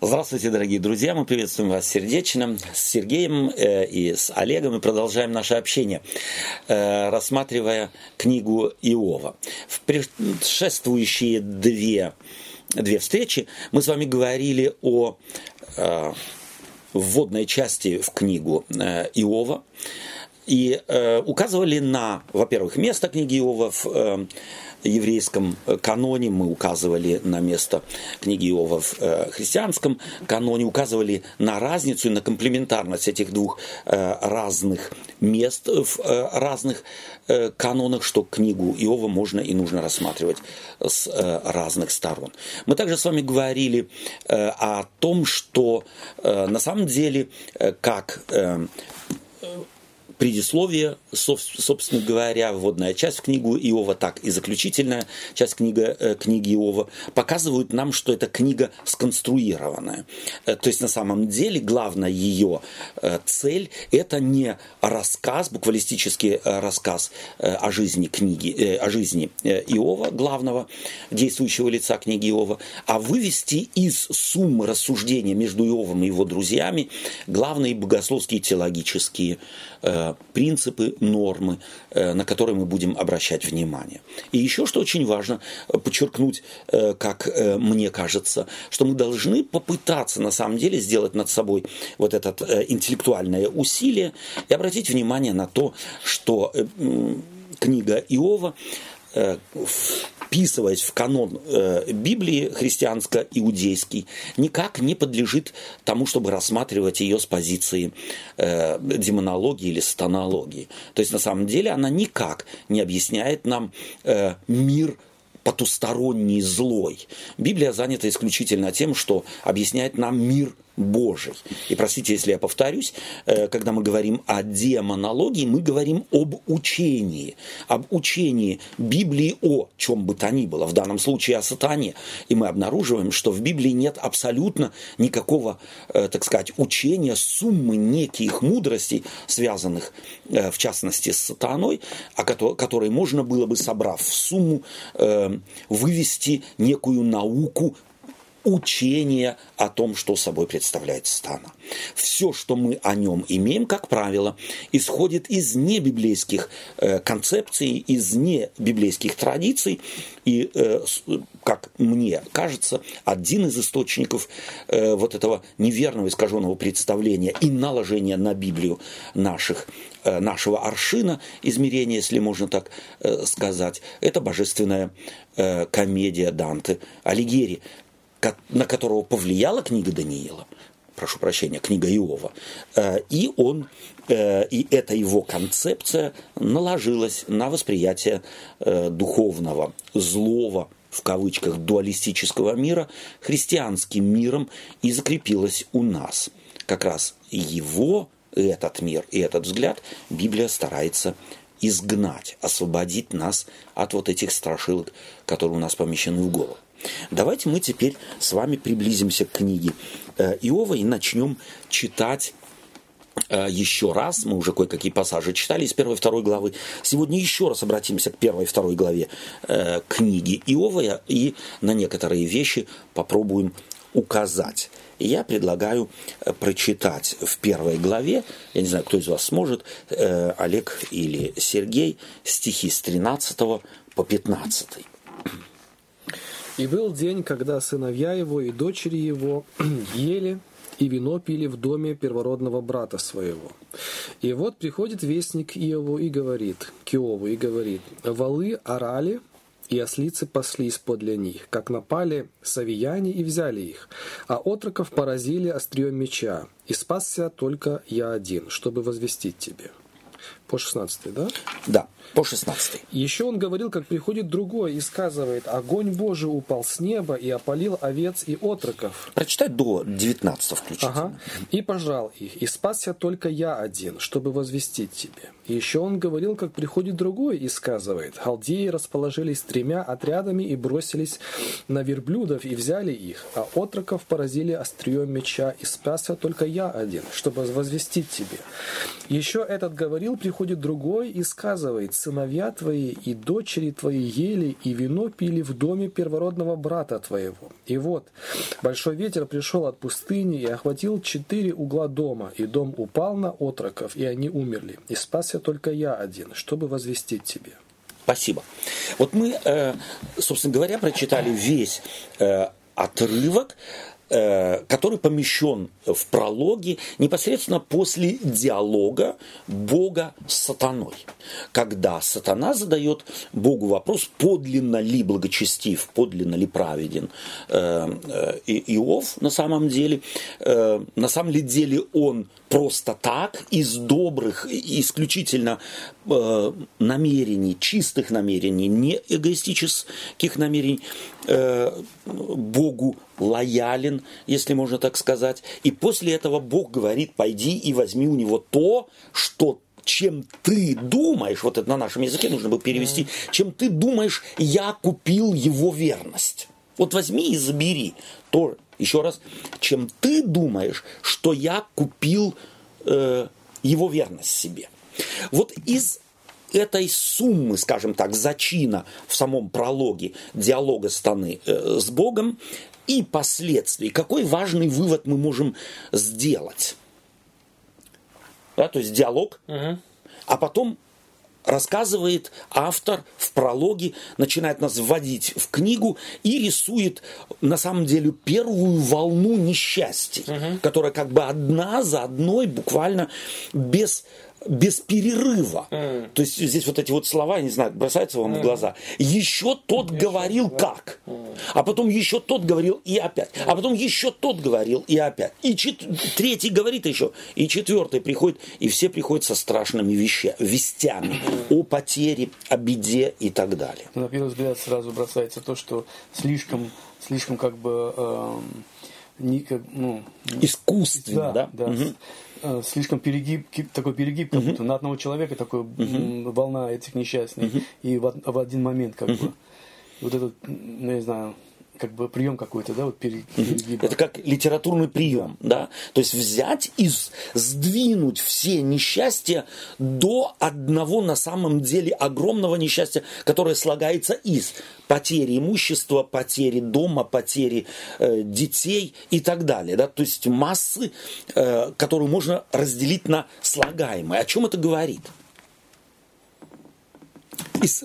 Здравствуйте, дорогие друзья. Мы приветствуем вас сердечно с Сергеем э, и с Олегом и продолжаем наше общение, э, рассматривая книгу Иова. В предшествующие две, две встречи мы с вами говорили о э, вводной части в книгу Иова и э, указывали на, во-первых, место книги Иова в э, еврейском э, каноне, мы указывали на место книги Иова в э, христианском каноне, указывали на разницу и на комплементарность этих двух э, разных мест в разных канонах, что книгу Иова можно и нужно рассматривать с разных сторон. Мы также с вами говорили о том, что на самом деле, как предисловие, собственно говоря, вводная часть в книгу Иова, так и заключительная часть книга, э, книги Иова показывают нам, что эта книга сконструированная. Э, то есть на самом деле главная ее э, цель – это не рассказ, буквалистический рассказ о жизни книги, о жизни Иова, главного действующего лица книги Иова, а вывести из суммы рассуждения между Иовом и его друзьями главные богословские теологические принципы, нормы, э, на которые мы будем обращать внимание. И еще, что очень важно э, подчеркнуть, э, как мне кажется, что мы должны попытаться на самом деле сделать над собой вот это интеллектуальное усилие и обратить внимание на то, что книга Иова вписываясь в канон э, Библии христианско-иудейский, никак не подлежит тому, чтобы рассматривать ее с позиции э, демонологии или сатанологии. То есть на самом деле она никак не объясняет нам э, мир потусторонний злой. Библия занята исключительно тем, что объясняет нам мир Божий. И простите, если я повторюсь, э, когда мы говорим о демонологии, мы говорим об учении, об учении Библии о чем бы то ни было, в данном случае о сатане. И мы обнаруживаем, что в Библии нет абсолютно никакого, э, так сказать, учения, суммы неких мудростей, связанных э, в частности с сатаной, о которой можно было бы, собрав в сумму, вывести некую науку учение о том, что собой представляет стана. Все, что мы о нем имеем, как правило, исходит из небиблейских э, концепций, из небиблейских традиций. И, э, как мне кажется, один из источников э, вот этого неверного искаженного представления и наложения на Библию наших э, нашего аршина измерения, если можно так э, сказать, это божественная э, комедия Данте На которого повлияла книга Даниила, прошу прощения, книга Иова, э, и он, э, и эта его концепция наложилась на восприятие э, духовного, злого, в кавычках, дуалистического мира христианским миром и закрепилась у нас. Как раз его, этот мир и этот взгляд Библия старается изгнать, освободить нас от вот этих страшилок, которые у нас помещены в голову. Давайте мы теперь с вами приблизимся к книге э, Иова и начнем читать э, еще раз, мы уже кое-какие пассажи читали из первой и второй главы. Сегодня еще раз обратимся к первой и второй главе э, книги Иова и на некоторые вещи попробуем указать. Я предлагаю прочитать в первой главе, я не знаю, кто из вас сможет, Олег или Сергей, стихи с 13 по 15. И был день, когда сыновья его и дочери его ели и вино пили в доме первородного брата своего. И вот приходит вестник Иову и говорит, к Иову и говорит, «Валы орали, и ослицы паслись подле них, как напали савияне и взяли их, а отроков поразили острием меча, и спасся только я один, чтобы возвестить тебе». По 16, да? Да, по 16. Еще он говорил, как приходит другой и сказывает, огонь Божий упал с неба и опалил овец и отроков. Прочитай до 19 включительно. Ага. И пожал их, и спасся только я один, чтобы возвестить тебе. Еще он говорил, как приходит другой и сказывает, халдеи расположились тремя отрядами и бросились на верблюдов и взяли их, а отроков поразили острием меча, и спасся только я один, чтобы возвестить тебе. Еще этот говорил, приходит приходит другой и сказывает, сыновья твои и дочери твои ели и вино пили в доме первородного брата твоего. И вот, большой ветер пришел от пустыни и охватил четыре угла дома, и дом упал на отроков, и они умерли. И спасся только я один, чтобы возвестить тебе. Спасибо. Вот мы, э, собственно говоря, прочитали весь э, отрывок который помещен в прологе непосредственно после диалога Бога с сатаной. Когда сатана задает Богу вопрос, подлинно ли благочестив, подлинно ли праведен э, э, Иов на самом деле. На самом деле он просто так, из добрых, исключительно намерений, чистых намерений, не эгоистических намерений, Богу лоялен, если можно так сказать. И после этого Бог говорит, пойди и возьми у него то, что чем ты думаешь, вот это на нашем языке нужно было перевести, чем ты думаешь, я купил его верность. Вот возьми и забери то, еще раз, чем ты думаешь, что я купил э, его верность себе. Вот из этой суммы, скажем так, зачина в самом прологе диалога Станы э, с Богом и последствий, какой важный вывод мы можем сделать? Да, то есть диалог, угу. а потом рассказывает автор в прологе, начинает нас вводить в книгу и рисует на самом деле первую волну несчастий, угу. которая как бы одна за одной буквально без без перерыва. Mm. То есть здесь вот эти вот слова, я не знаю, бросаются вам mm. в глаза. Еще тот еще, говорил да. как. Mm. А потом еще тот говорил и опять. Mm. А потом еще тот говорил и опять. И чет... третий говорит еще. И четвертый приходит. И все приходят со страшными вещами, вестями mm. о потере, о беде и так далее. На первый взгляд сразу бросается то, что слишком, слишком как бы... Э, не, как, ну, искусственно, да? да? да. Угу слишком перегиб, такой перегиб, как будто на одного человека такой волна этих несчастных, и в, в один момент как бы. Вот этот, ну, я не знаю, как бы прием какой-то, да, вот перегиб. Это как литературный прием, да. То есть взять и сдвинуть все несчастья до одного на самом деле огромного несчастья, которое слагается из потери имущества, потери дома, потери э, детей и так далее, да. То есть массы, э, которую можно разделить на слагаемые. О чем это говорит?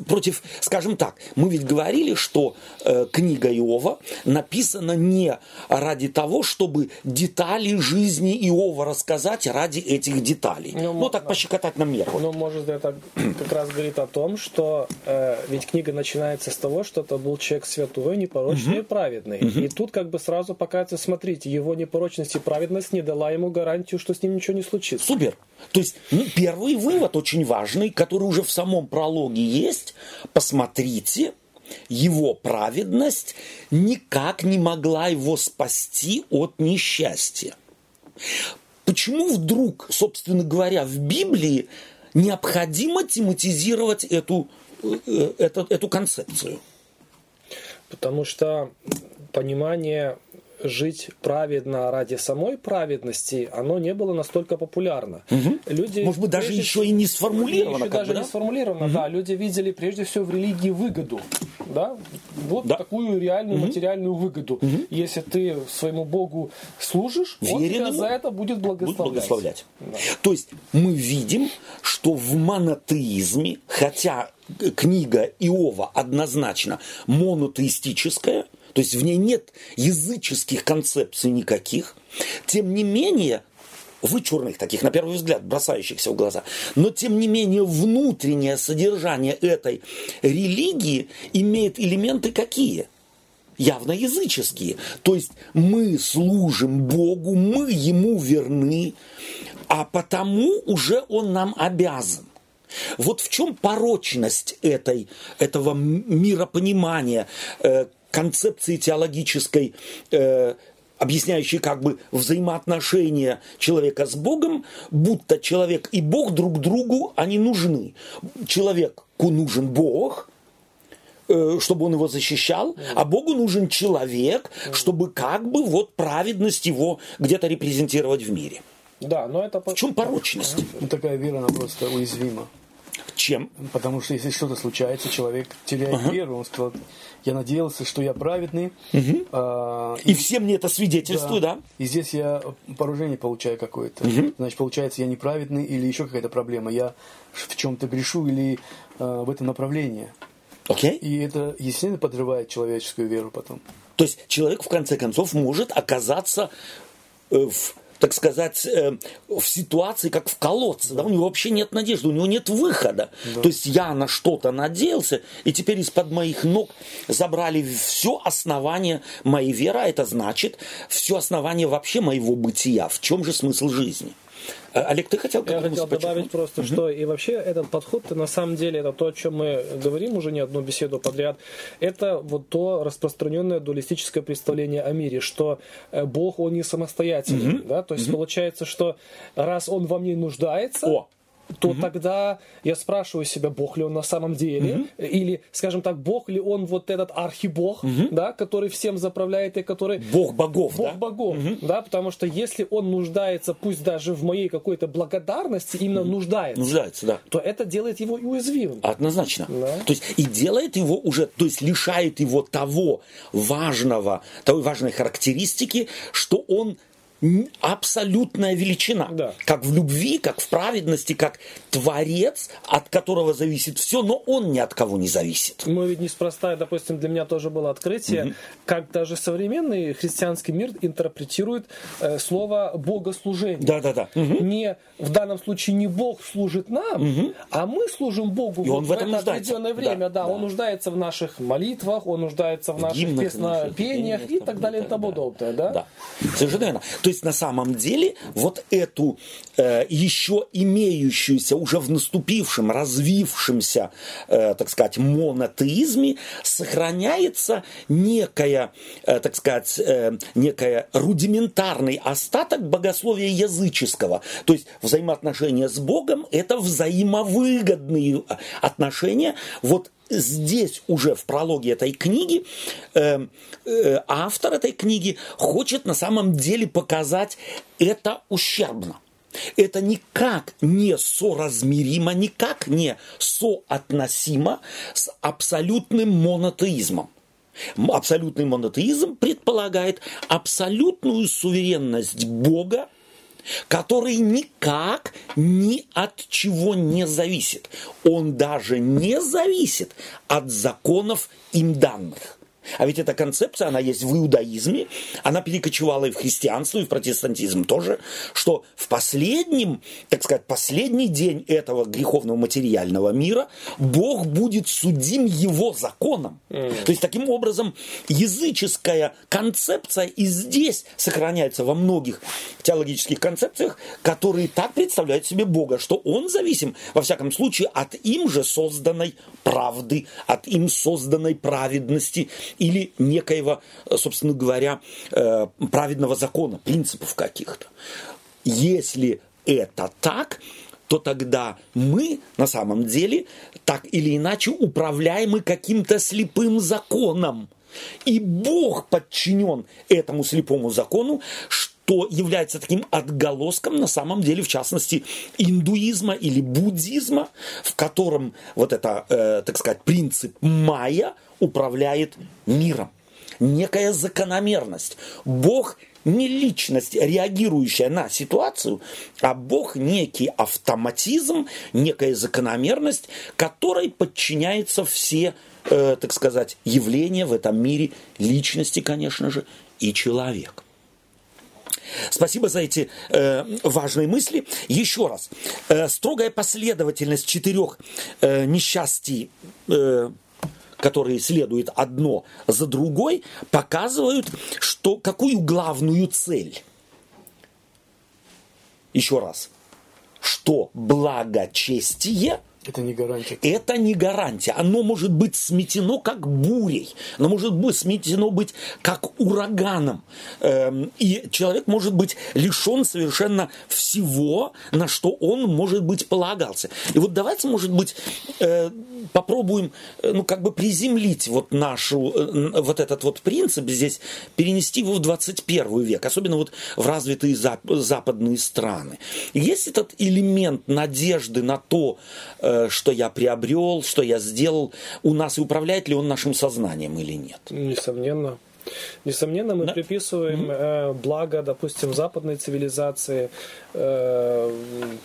Против, скажем так, мы ведь говорили, что э, книга Иова написана не ради того, чтобы детали жизни Иова рассказать ради этих деталей. Ну, ну так пощекотать нам нервы. Ну, может, это как раз говорит о том, что э, ведь книга начинается с того, что это был человек святой, непорочный угу. и праведный. Угу. И тут как бы сразу показывается, смотрите, его непорочность и праведность не дала ему гарантию, что с ним ничего не случится. Супер. То есть, ну, первый вывод очень важный, который уже в самом прологе есть. Посмотрите, его праведность никак не могла его спасти от несчастья. Почему вдруг, собственно говоря, в Библии необходимо тематизировать эту, э, эту, эту концепцию? Потому что понимание жить праведно ради самой праведности, оно не было настолько популярно. Угу. Люди, Может быть, даже еще и не сформулировано. Еще даже бы, да? не сформулировано, угу. да. Люди видели прежде всего в религии выгоду. Да? Вот да. такую реальную угу. материальную выгоду. Угу. Если ты своему Богу служишь, Верен он тебя за это будет благословлять. Будет благословлять. Да. То есть мы видим, что в монотеизме, хотя книга Иова однозначно монотеистическая, то есть в ней нет языческих концепций никаких. Тем не менее, вычурных таких, на первый взгляд, бросающихся в глаза. Но, тем не менее, внутреннее содержание этой религии имеет элементы какие? Явно языческие. То есть мы служим Богу, мы Ему верны, а потому уже Он нам обязан. Вот в чем порочность этой, этого миропонимания, э, концепции теологической, э, объясняющей как бы взаимоотношения человека с Богом, будто человек и Бог друг другу, они нужны. Человеку нужен Бог, э, чтобы он его защищал, а Богу нужен человек, чтобы как бы вот праведность его где-то репрезентировать в мире. Да, но это... В чем порочность? Ну, такая вера, она просто уязвима. Чем? Потому что если что-то случается, человек теряет Ага. веру. Он сказал, я надеялся, что я праведный. а, И все мне это свидетельствуют, да? И здесь я поражение получаю какое-то. Значит, получается, я неправедный или еще какая-то проблема. Я в чем-то грешу или а, в этом направлении. Окей? И это, естественно, подрывает человеческую веру потом. То есть человек в конце концов может оказаться э, в так сказать, э, в ситуации, как в колодце, да, у него вообще нет надежды, у него нет выхода. То есть я на что-то надеялся, и теперь из-под моих ног забрали все основание моей веры, а это значит все основание вообще моего бытия. В чем же смысл жизни? Э, Олег, ты хотел Я хотел мысль добавить подчеркнуть? просто, что и вообще этот подход, на самом деле, это то, о чем мы говорим уже не одну беседу подряд, это вот то распространенное дуалистическое представление о мире, что э, Бог, он не самостоятельный, да, то есть получается, что раз он во мне нуждается, О! То тогда я спрашиваю себя, Бог ли он на самом деле, или, скажем так, Бог ли он вот этот архибог, да, который всем заправляет и который Бог богов, Бог да? богов, да, потому что если он нуждается, пусть даже в моей какой-то благодарности, именно нуждается, Нуждается, да. то это делает его и уязвимым. Однозначно. Да. То есть и делает его уже, то есть лишает его того важного, той важной характеристики, что он абсолютная величина. Да. Как в любви, как в праведности, как творец, от которого зависит все, но он ни от кого не зависит. Мы ведь неспроста, допустим, для меня тоже было открытие, как даже современный христианский мир интерпретирует э, слово богослужение. Да-да-да. Мгм. Не в данном случае не Бог служит нам, а мы служим Богу И вот он в этом это нуждается. определенное Да, время. Да, да. он нуждается в наших молитвах, он нуждается в наших гимнах, песнопениях пениях, и так далее и тому подобное. Да? Да, совершенно верно. То есть на самом деле вот эту э, еще имеющуюся уже в наступившем, развившемся, э, так сказать, монотеизме сохраняется некая, э, так сказать, э, некая рудиментарный остаток богословия языческого. То есть взаимоотношения с Богом это взаимовыгодные э, отношения. Вот здесь уже в прологе этой книги э, э, автор этой книги хочет на самом деле показать это ущербно. Это никак не соразмеримо, никак не соотносимо с абсолютным монотеизмом. Абсолютный монотеизм предполагает абсолютную суверенность Бога, который никак ни от чего не зависит. Он даже не зависит от законов им данных. А ведь эта концепция, она есть в иудаизме, она перекочевала и в христианство, и в протестантизм тоже, что в последнем, так сказать, последний день этого греховного материального мира Бог будет судим его законом. То есть, таким образом, языческая концепция и здесь сохраняется во многих теологических концепциях, которые так представляют себе Бога, что Он зависим, во всяком случае, от им же созданной правды, от им созданной праведности или некоего, э, собственно говоря, э, праведного закона, принципов каких-то. Если это так, то тогда мы на самом деле так или иначе управляемы каким-то слепым законом. И Бог подчинен этому слепому закону, что является таким отголоском, на самом деле, в частности, индуизма или буддизма, в котором вот это, э, так сказать, принцип майя управляет миром. Некая закономерность. Бог не личность, реагирующая на ситуацию, а Бог некий автоматизм, некая закономерность, которой подчиняются все, э, так сказать, явления в этом мире, личности, конечно же, и человек. Спасибо за эти э, важные мысли. Еще раз, э, строгая последовательность четырех э, несчастий, э, которые следуют одно за другой, показывают, что какую главную цель. Еще раз, что благочестие Это не гарантия. Это не гарантия. Оно может быть сметено как бурей. Оно может быть сметено быть как ураганом. Эм, и человек может быть лишен совершенно всего, на что он, может быть, полагался. И вот давайте, может быть, э, попробуем, э, ну, как бы приземлить вот нашу, э, вот этот вот принцип здесь, перенести его в 21 век, особенно вот в развитые западные страны. Есть этот элемент надежды на то, что я приобрел, что я сделал у нас, и управляет ли он нашим сознанием или нет. Несомненно. Несомненно, мы да? приписываем mm-hmm. благо, допустим, западной цивилизации э,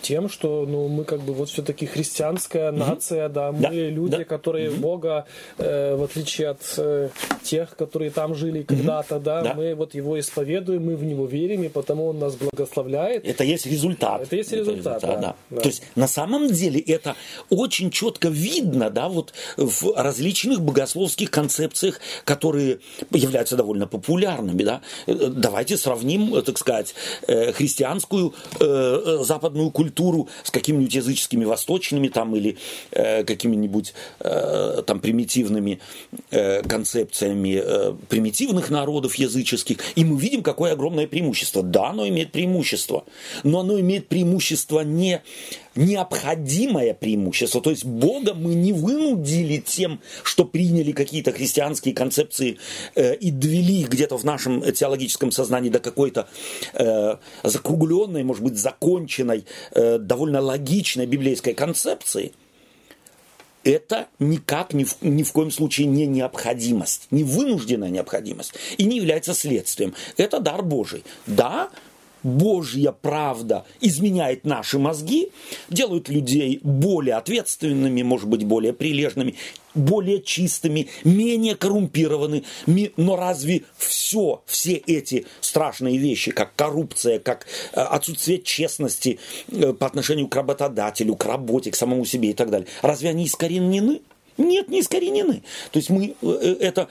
тем, что ну, мы как бы вот все-таки христианская нация, да, мы да. люди, да. которые. Бога, э, в отличие от э, тех, которые там жили когда-то, да, да, мы вот его исповедуем, мы в него верим, и потому он нас благословляет. Это есть результат. Это есть результат, это результат да, да. да. То есть на самом деле это очень четко видно, да, вот в различных богословских концепциях, которые являются довольно популярными. Да? Давайте сравним, так сказать, э, христианскую э, западную культуру с какими-нибудь языческими восточными там, или э, какими-нибудь там примитивными концепциями примитивных народов языческих, и мы видим, какое огромное преимущество. Да, оно имеет преимущество, но оно имеет преимущество не необходимое преимущество. То есть Бога мы не вынудили тем, что приняли какие-то христианские концепции э, и довели где-то в нашем теологическом сознании до какой-то э, закругленной, может быть, законченной, э, довольно логичной библейской концепции. Это никак ни в, ни в коем случае не необходимость, не вынужденная необходимость и не является следствием. Это дар Божий. Да, Божья правда изменяет наши мозги, делают людей более ответственными, может быть, более прилежными, более чистыми, менее коррумпированы. Но разве все, все эти страшные вещи, как коррупция, как э, отсутствие честности э, по отношению к работодателю, к работе, к самому себе и так далее, разве они искоренены? Нет, не искоренены. То есть мы э, это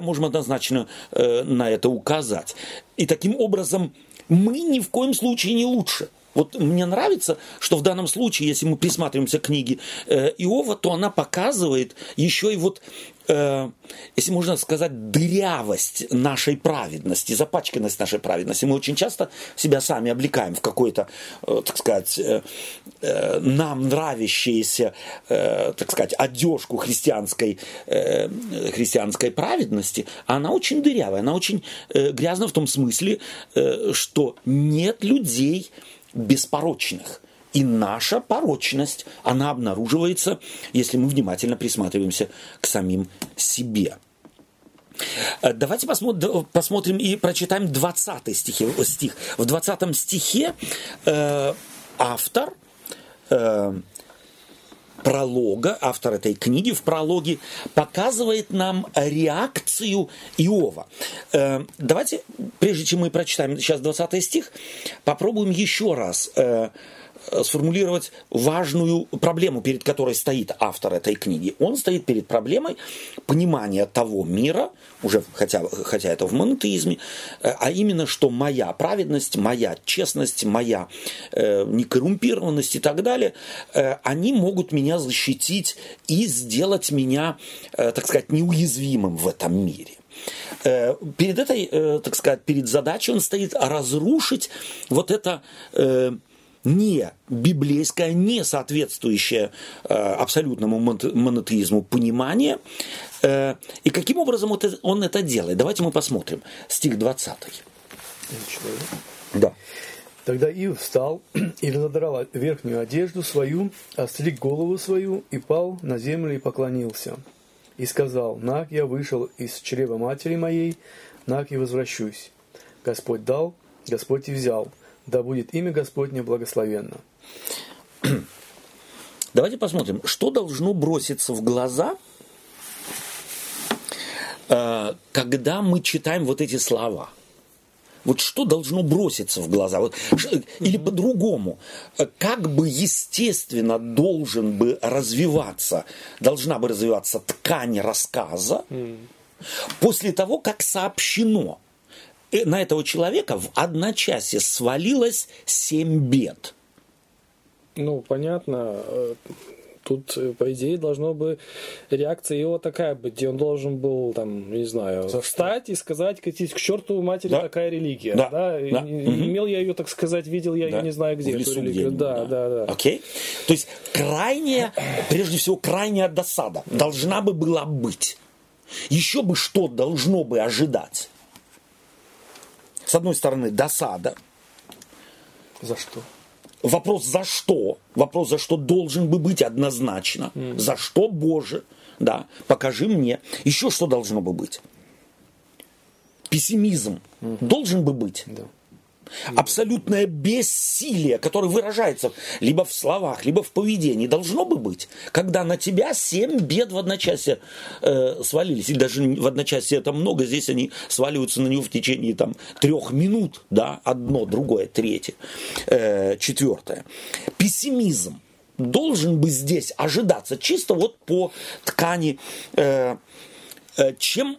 можем однозначно на это указать. И таким образом мы ни в коем случае не лучше. Вот мне нравится, что в данном случае, если мы присматриваемся к книге э, Иова, то она показывает еще и вот, э, если можно сказать, дырявость нашей праведности, запачканность нашей праведности. Мы очень часто себя сами облекаем в какой-то, э, так сказать, э, э, нам нравящуюся, э, так сказать, одежку христианской, э, христианской праведности. Она очень дырявая, она очень э, грязна в том смысле, э, что нет людей, беспорочных. И наша порочность, она обнаруживается, если мы внимательно присматриваемся к самим себе. Э, давайте посмотрим, и прочитаем 20 стихи, стих. В 20 стихе э, автор э, пролога, автор этой книги в прологе показывает нам реакцию Иова. Э, давайте, прежде чем мы прочитаем сейчас 20 стих, попробуем еще раз э, сформулировать важную проблему, перед которой стоит автор этой книги. Он стоит перед проблемой понимания того мира, уже хотя, хотя это в монотеизме, э, а именно, что моя праведность, моя честность, моя э, некоррумпированность и так далее, э, они могут меня защитить и сделать меня, э, так сказать, неуязвимым в этом мире. Э, перед этой, э, так сказать, перед задачей он стоит разрушить вот это не библейское, не соответствующее э, абсолютному монотеизму понимание. Э, и каким образом он это, он это делает? Давайте мы посмотрим. Стих 20. Да. Тогда Ив встал и разодрал верхнюю одежду свою, остриг голову свою и пал на землю и поклонился. И сказал, «Нак я вышел из чрева матери моей, нак и возвращусь. Господь дал, Господь и взял» да будет имя Господне благословенно. Давайте посмотрим, что должно броситься в глаза, э, когда мы читаем вот эти слова. Вот что должно броситься в глаза? Вот, или по-другому, как бы естественно должен бы развиваться, должна бы развиваться ткань рассказа после того, как сообщено Э, на этого человека в одночасье свалилось семь бед. Ну, понятно. Э, Тут, э, по идее, должно бы реакция его такая быть, где он должен был, там, не знаю, За встать и сказать, катись к черту матери Да. такая религия. Да. Да. Да. И-. Имел я ее, так сказать, видел я Да. ее не знаю где. В эту лесу религию. где-нибудь, Да, да, да. Окей? То есть крайняя, прежде всего, крайняя досада должна бы была быть. Еще бы что должно бы ожидать. С одной стороны, досада. За что? Вопрос за что? Вопрос за что должен бы быть однозначно. За что, Боже? Да, покажи мне. Еще что должно бы быть? Пессимизм должен бы быть. Да. Абсолютное бессилие, которое выражается либо в словах, либо в поведении, должно бы быть, когда на тебя семь бед в одночасье э, свалились. Или даже в одночасье это много, здесь они сваливаются на него в течение там, трех минут. Да? Одно, другое, третье, э, четвертое. Пессимизм должен бы здесь ожидаться чисто вот по ткани, э, э, чем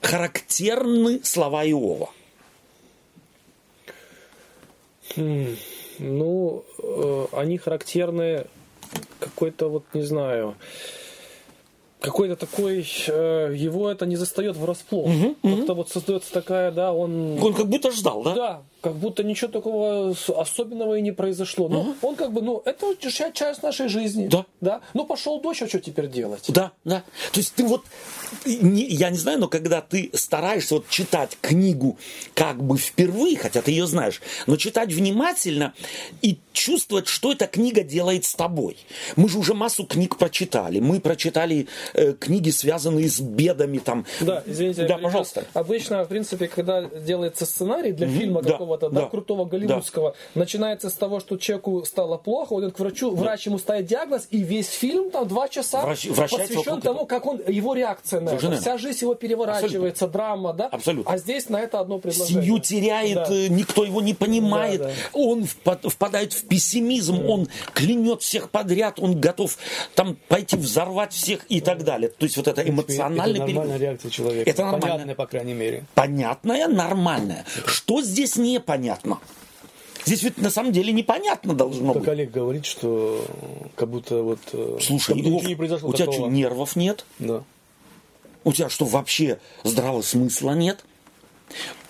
характерны слова Иова. Ну, э, они характерны какой-то вот, не знаю, какой-то такой, э, его это не застает врасплох. Как-то вот создается такая, да, он... Он как будто ждал, да? Да, как будто ничего такого особенного и не произошло. Ну, он как бы, ну, это ча- часть нашей жизни. Да. Да. Ну, пошел дождь, а что теперь делать? Да, да. То есть ты вот, не- я не знаю, но когда ты стараешься вот читать книгу как бы впервые, хотя ты ее знаешь, но читать внимательно и чувствовать, что эта книга делает с тобой. Мы же уже массу книг прочитали. Мы прочитали э, книги, связанные с бедами там. Да, извините, Да, пожалуйста. Обычно, в принципе, когда делается сценарий для фильма да, какого-то, да, да, крутого голливудского, начинается с того, что человеку стало плохо, он идет к врачу, врач ему ставит диагноз, и весь фильм, там, два часа, вращается посвящен тому, как он, его реакция на это. Совершенно Вся жизнь его переворачивается, драма, да? Абсолютно. А здесь на это одно предложение. Семью теряет, Да. э, никто его не понимает, Да, да. он впад- впадает в пессимизм, он клянет всех подряд, он готов там пойти взорвать всех и так далее. То есть вот это эмоциональный это нормальная период. реакция человека. Это нормально. Понятная, по крайней мере. Понятное, нормальное. Что здесь непонятно? Здесь ведь на самом деле непонятно должно быть. Олег говорит, что как будто вот... э, Слушай, как ничего не произошло у тебя такого. что, нервов нет? Да. У тебя что, вообще здравого смысла нет?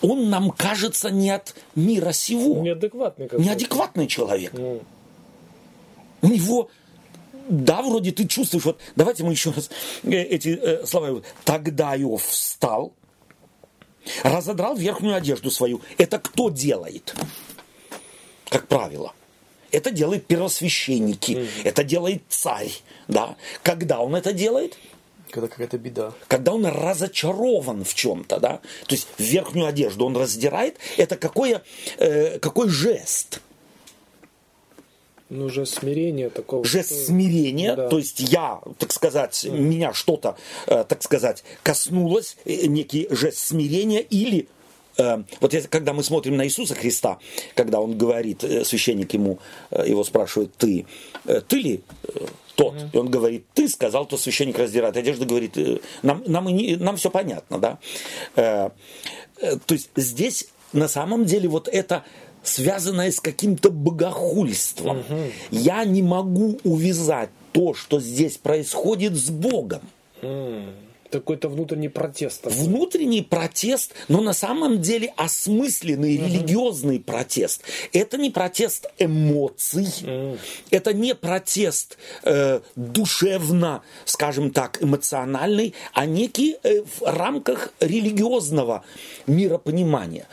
Он нам кажется не от мира сего. Неадекватный какой-то. Неадекватный человек. Ну, У него, да, вроде ты чувствуешь, вот давайте мы еще раз э, эти э, слова. Тогда Иов встал, разодрал верхнюю одежду свою. Это кто делает? Как правило. Это делает первосвященники, это делает царь. Да? Когда он это делает? Когда какая-то беда. когда он разочарован в чем-то, да, то есть верхнюю одежду он раздирает, это какое, э, какой жест? Ну, уже смирение такого. Жест что- смирения, Да. то есть я, так сказать, меня что-то, э, так сказать, коснулось, э, некий жест смирения или э, вот это, когда мы смотрим на Иисуса Христа, когда он говорит, священник ему, его спрашивает, ты, ты ли тот? И он говорит, ты сказал, то священник раздирает одежду, говорит, «Э, нам, нам, и не- нам все понятно, да? То есть здесь на самом деле вот это связанное с каким-то богохульством. Я не могу увязать то, что здесь происходит с Богом. М, Какой-то внутренний протест. такой. Внутренний протест, но на самом деле осмысленный религиозный протест. Это не протест эмоций, это не протест э, душевно, скажем так, эмоциональный, а некий э, в рамках религиозного миропонимания.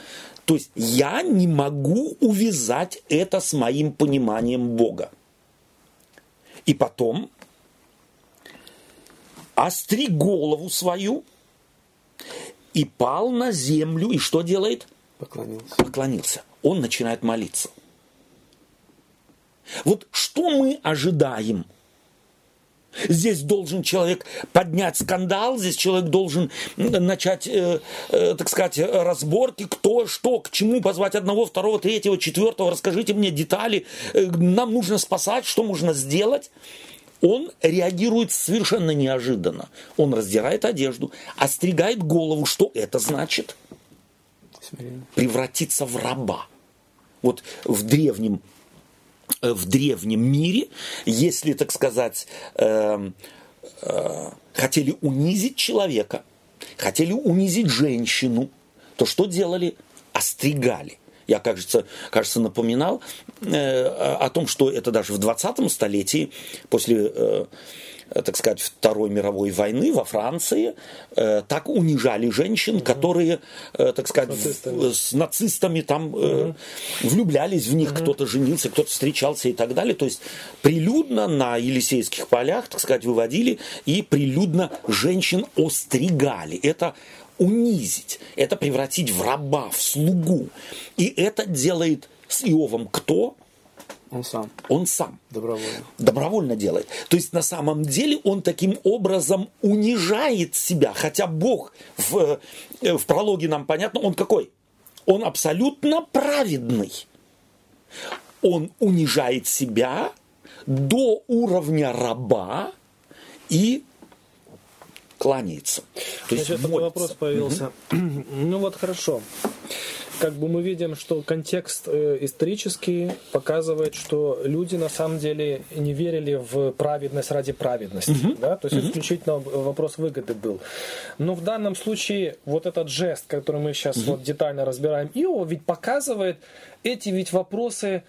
То есть я не могу увязать это с моим пониманием Бога. И потом остриг голову свою и пал на землю. И что делает? Поклонился. Поклонился. Он начинает молиться. Вот что мы ожидаем? Здесь должен человек поднять скандал, здесь человек должен начать, э, э, так сказать, разборки, кто, что, к чему, позвать одного, второго, третьего, четвертого, расскажите мне детали, э, нам нужно спасать, что нужно сделать. Он реагирует совершенно неожиданно. Он раздирает одежду, остригает голову. Что это значит? Превратиться в раба. Вот в древнем в древнем мире, если, так сказать, э, э, хотели унизить человека, хотели унизить женщину, то что делали? Остригали. Я, кажется, кажется напоминал э, о том, что это даже в 20 столетии, после э, Э, так сказать, Второй мировой войны во Франции э, так унижали женщин, которые, э, так сказать, нацистами. В, с нацистами там угу. влюблялись в них, угу. кто-то женился, кто-то встречался и так далее. То есть прилюдно на Елисейских полях, так сказать, выводили и прилюдно женщин остригали. Это унизить, это превратить в раба, в слугу. И это делает с Иовом кто? Он сам. Он сам. Добровольно. Добровольно делает. То есть на самом деле он таким образом унижает себя. Хотя Бог в, э, в прологе нам понятно, он какой? Он абсолютно праведный. Он унижает себя до уровня раба и кланяется. То Значит, есть вопрос появился. Угу. Ну вот хорошо как бы мы видим, что контекст э, исторический показывает, что люди на самом деле не верили в праведность ради праведности. Mm-hmm. Да? То есть mm-hmm. исключительно вопрос выгоды был. Но в данном случае вот этот жест, который мы сейчас mm-hmm. вот детально разбираем, Ио ведь показывает эти ведь вопросы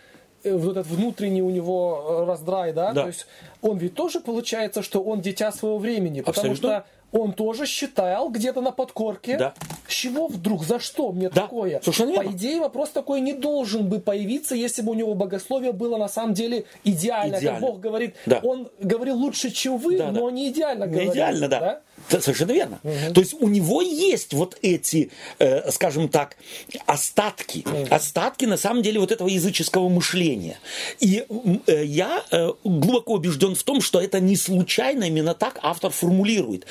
э, вот этот внутренний у него э, раздрай, да? да? То есть он ведь тоже получается, что он дитя своего времени, потому Абсолютно. что он тоже считал где-то на подкорке. Да. С чего вдруг? За что мне да. такое? Совершенно По идее, вопрос такой не должен бы появиться, если бы у него богословие было на самом деле идеально. идеально. Как Бог говорит, да. он говорил лучше, чем вы, да, но да. не идеально не говорит. идеально, да. да? Совершенно верно. Угу. То есть у него есть вот эти, э, скажем так, остатки. Угу. Остатки, на самом деле, вот этого языческого мышления. И э, я э, глубоко убежден в том, что это не случайно именно так автор формулирует.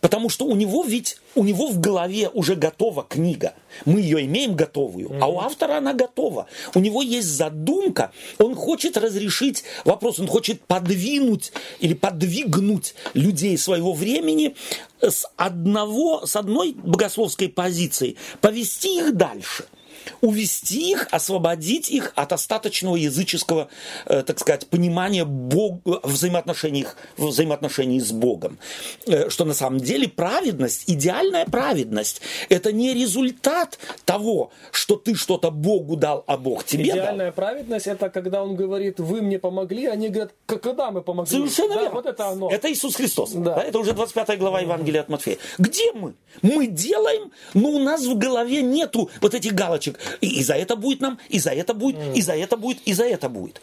Потому что у него ведь, у него в голове уже готова книга. Мы ее имеем готовую, угу. а у автора она готова. У него есть задумка, он хочет разрешить вопрос, он хочет подвинуть или подвигнуть людей своего времени с, одного, с одной богословской позиции, повести их дальше – увести их, освободить их от остаточного языческого, э, так сказать, понимания Бог, взаимоотношений, взаимоотношений с Богом. Э, что на самом деле праведность, идеальная праведность, это не результат того, что ты что-то Богу дал, а Бог тебе Идеальная дал. праведность это когда он говорит, вы мне помогли, они говорят, когда мы помогли? Совершенно да, верно. Вот это оно. Это Иисус Христос. Да. Да, это уже 25 глава Евангелия от Матфея. Где мы? Мы делаем, но у нас в голове нету вот этих галочек. И, и за это будет нам, и за это будет, mm. и за это будет, и за это будет.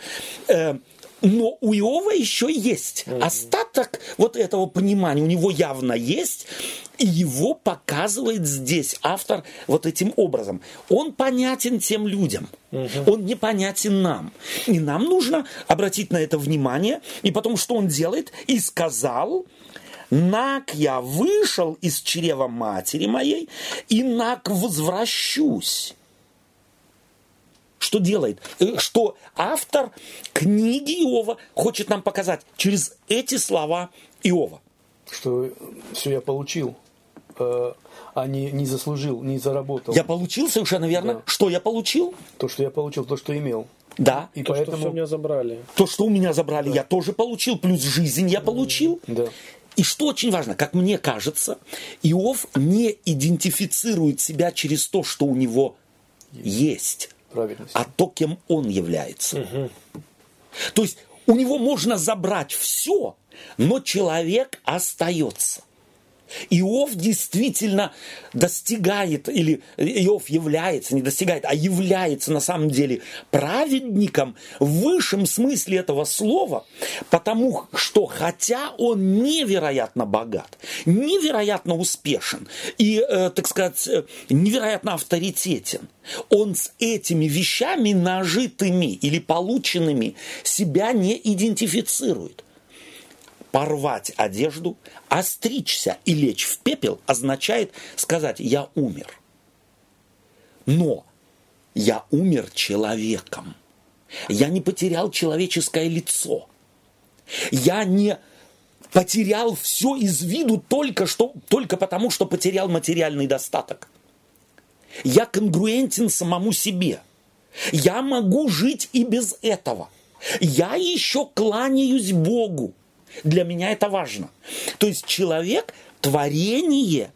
Э, но у Иова еще есть mm-hmm. остаток вот этого понимания, у него явно есть, и его показывает здесь автор вот этим образом. Он понятен тем людям, mm-hmm. он непонятен нам. И нам нужно обратить на это внимание, и потом что он делает? И сказал, Нак я вышел из чрева матери моей, и нак возвращусь что делает? Э, что автор книги Иова хочет нам показать через эти слова Иова. Что все я получил, э, а не, не заслужил, не заработал. Я получил, совершенно верно. Да. Что я получил? То, что я получил, то, что имел. Да. И то, поэтому... что у меня забрали. То, что у меня забрали, да. я тоже получил. Плюс жизнь я получил. Да. И что очень важно, как мне кажется, Иов не идентифицирует себя через то, что у него есть а то, кем он является. Угу. То есть у него можно забрать все, но человек остается. Иов действительно достигает, или Иов является, не достигает, а является на самом деле праведником в высшем смысле этого слова, потому что хотя он невероятно богат, невероятно успешен и, э, так сказать, э, невероятно авторитетен, он с этими вещами нажитыми или полученными себя не идентифицирует порвать одежду, остричься и лечь в пепел означает сказать «я умер». Но я умер человеком. Я не потерял человеческое лицо. Я не потерял все из виду только, что, только потому, что потерял материальный достаток. Я конгруентен самому себе. Я могу жить и без этого – Я еще кланяюсь Богу. Для меня это важно. То есть человек творение,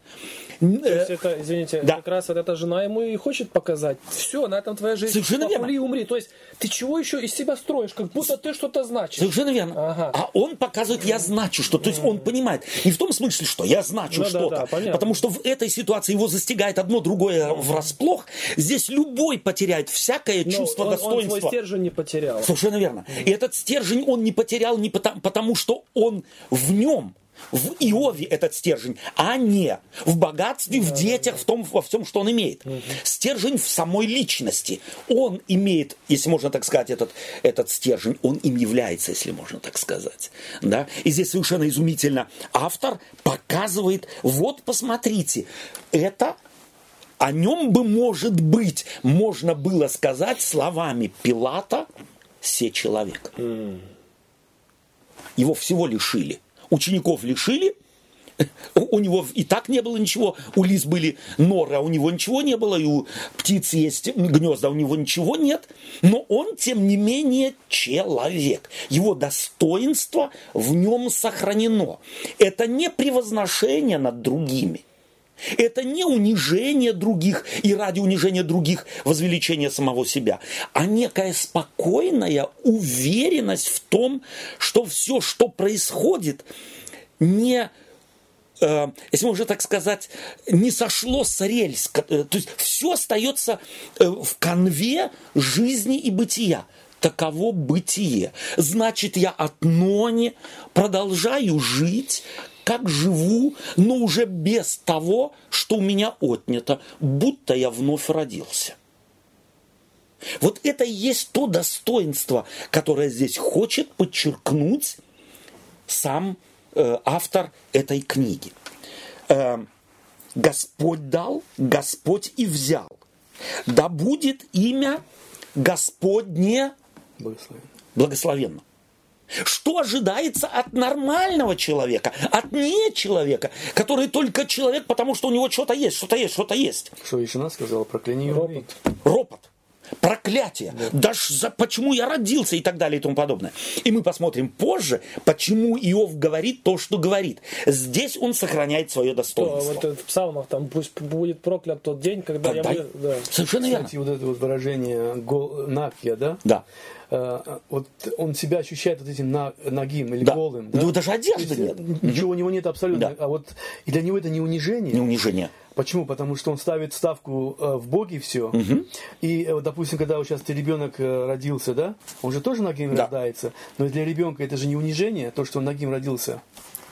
то есть это, извините, да. как раз вот эта жена ему и хочет показать. Все, на этом твоя жизнь. Совершенно верно. и умри. То есть ты чего еще из себя строишь, как будто ты что-то значишь. Совершенно верно. Ага. А он показывает, я значу что. То есть он понимает. Не в том смысле, что я значу ну, что-то. Да, да, потому что в этой ситуации его застигает одно другое врасплох. Здесь любой потеряет всякое Но чувство он, достоинства. Он свой стержень не потерял. Совершенно верно. И этот стержень он не потерял не потому, потому что он в нем в Иове этот стержень, а не в богатстве, в детях, в том, во всем, что он имеет. Стержень в самой личности. Он имеет, если можно так сказать, этот, этот стержень, он им является, если можно так сказать. Да? И здесь совершенно изумительно автор показывает, вот посмотрите, это о нем бы, может быть, можно было сказать словами Пилата «се человек». Его всего лишили – учеников лишили, у него и так не было ничего, у лис были норы, а у него ничего не было, и у птиц есть гнезда, а у него ничего нет, но он, тем не менее, человек. Его достоинство в нем сохранено. Это не превозношение над другими. Это не унижение других и ради унижения других возвеличение самого себя, а некая спокойная уверенность в том, что все, что происходит, не э, если можно так сказать, не сошло с рельс. Э, то есть все остается э, в конве жизни и бытия. Таково бытие. Значит, я отныне продолжаю жить, как живу, но уже без того, что у меня отнято, будто я вновь родился. Вот это и есть то достоинство, которое здесь хочет подчеркнуть сам э, автор этой книги. Э, Господь дал, Господь и взял. Да будет имя Господне благословенно. благословенно. Что ожидается от нормального человека, от не человека, который только человек, потому что у него что-то есть, что-то есть, что-то есть. Что и жена сказала, прокляни ропот. Ропот. Проклятие. Да. Даже за, почему я родился и так далее и тому подобное. И мы посмотрим позже, почему Иов говорит то, что говорит. Здесь он сохраняет свое достоинство. вот в псалмах там пусть будет проклят тот день, когда, когда... я... Да. Совершенно Кстати, верно. вот это вот выражение гол... Накья, да? Да. Э, вот он себя ощущает вот этим ногим или да. голым. Да? Даже одежды нет. Ничего у него нет абсолютно. Да. А вот и для него это не унижение. Не унижение. Почему? Потому что он ставит ставку э, в Боге все. Угу. И, э, допустим, когда вот сейчас ребенок родился, да, он же тоже ногим да. рождается. Но для ребенка это же не унижение, то, что он ногим родился.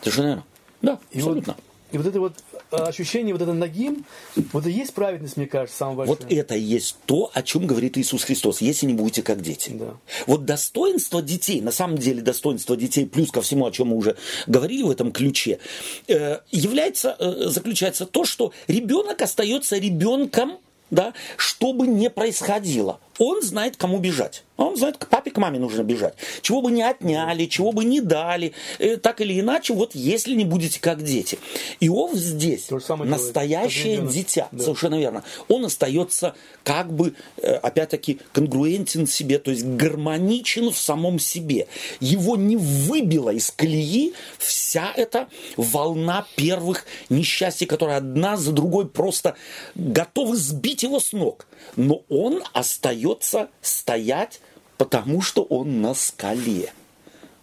Совершенно верно. Да, и абсолютно. Вот, и вот это вот Э, ощущение вот это ногим, вот и есть праведность, мне кажется, самое большое. Вот это и есть то, о чем говорит Иисус Христос, если не будете как дети. Да. Вот достоинство детей, на самом деле достоинство детей, плюс ко всему, о чем мы уже говорили в этом ключе, э, является, э, заключается то, что ребенок остается ребенком, да, что бы ни происходило. Он знает, кому бежать. Он знает, к папе, к маме нужно бежать. Чего бы не отняли, чего бы не дали. Э, так или иначе, вот если не будете как дети. Иов здесь настоящее делает, дитя. Да. Совершенно верно. Он остается как бы, э, опять-таки, конгруентен себе, то есть гармоничен в самом себе. Его не выбила из колеи вся эта волна первых несчастий, которые одна за другой просто готовы сбить его с ног. Но он остается стоять, потому что он на скале.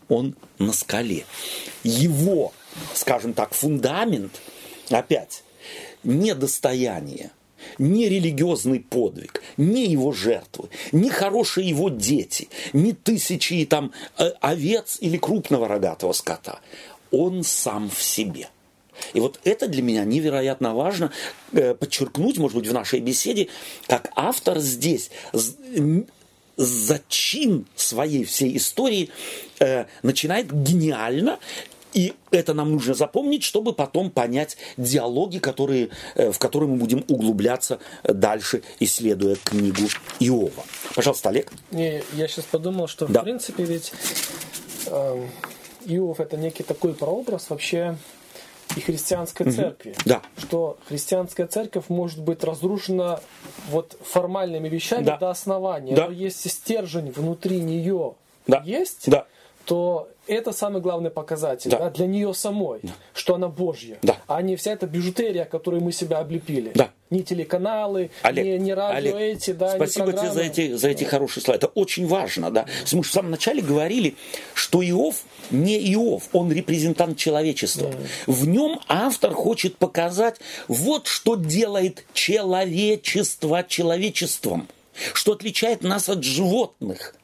Он на скале. Его, скажем так, фундамент, опять, не достояние, не религиозный подвиг, не его жертвы, не хорошие его дети, не тысячи там э, овец или крупного рогатого скота. Он сам в себе – и вот это для меня невероятно важно э, подчеркнуть, может быть, в нашей беседе, как автор здесь зачин своей всей истории э, начинает гениально и это нам нужно запомнить, чтобы потом понять диалоги, которые, э, в которые мы будем углубляться дальше, исследуя книгу Иова. Пожалуйста, Олег. Не, я сейчас подумал, что да. в принципе ведь э, Иов это некий такой прообраз вообще и христианской церкви. Да. Что христианская церковь может быть разрушена вот формальными вещами да. до основания. Да. Но есть стержень внутри нее Да. есть, Да. То это самый главный показатель Да. да, для нее самой, что она Божья, Да. а не вся эта бижутерия, которой мы себя облепили. Да. Не телеканалы, Олег, не, не радио Олег, эти, да, спасибо не тебе за эти, за эти хорошие слова. Это очень важно, да. Мы же в самом начале говорили, что Иов не Иов, он репрезентант человечества. В нем автор хочет показать, вот что делает человечество человечеством, что отличает нас от животных.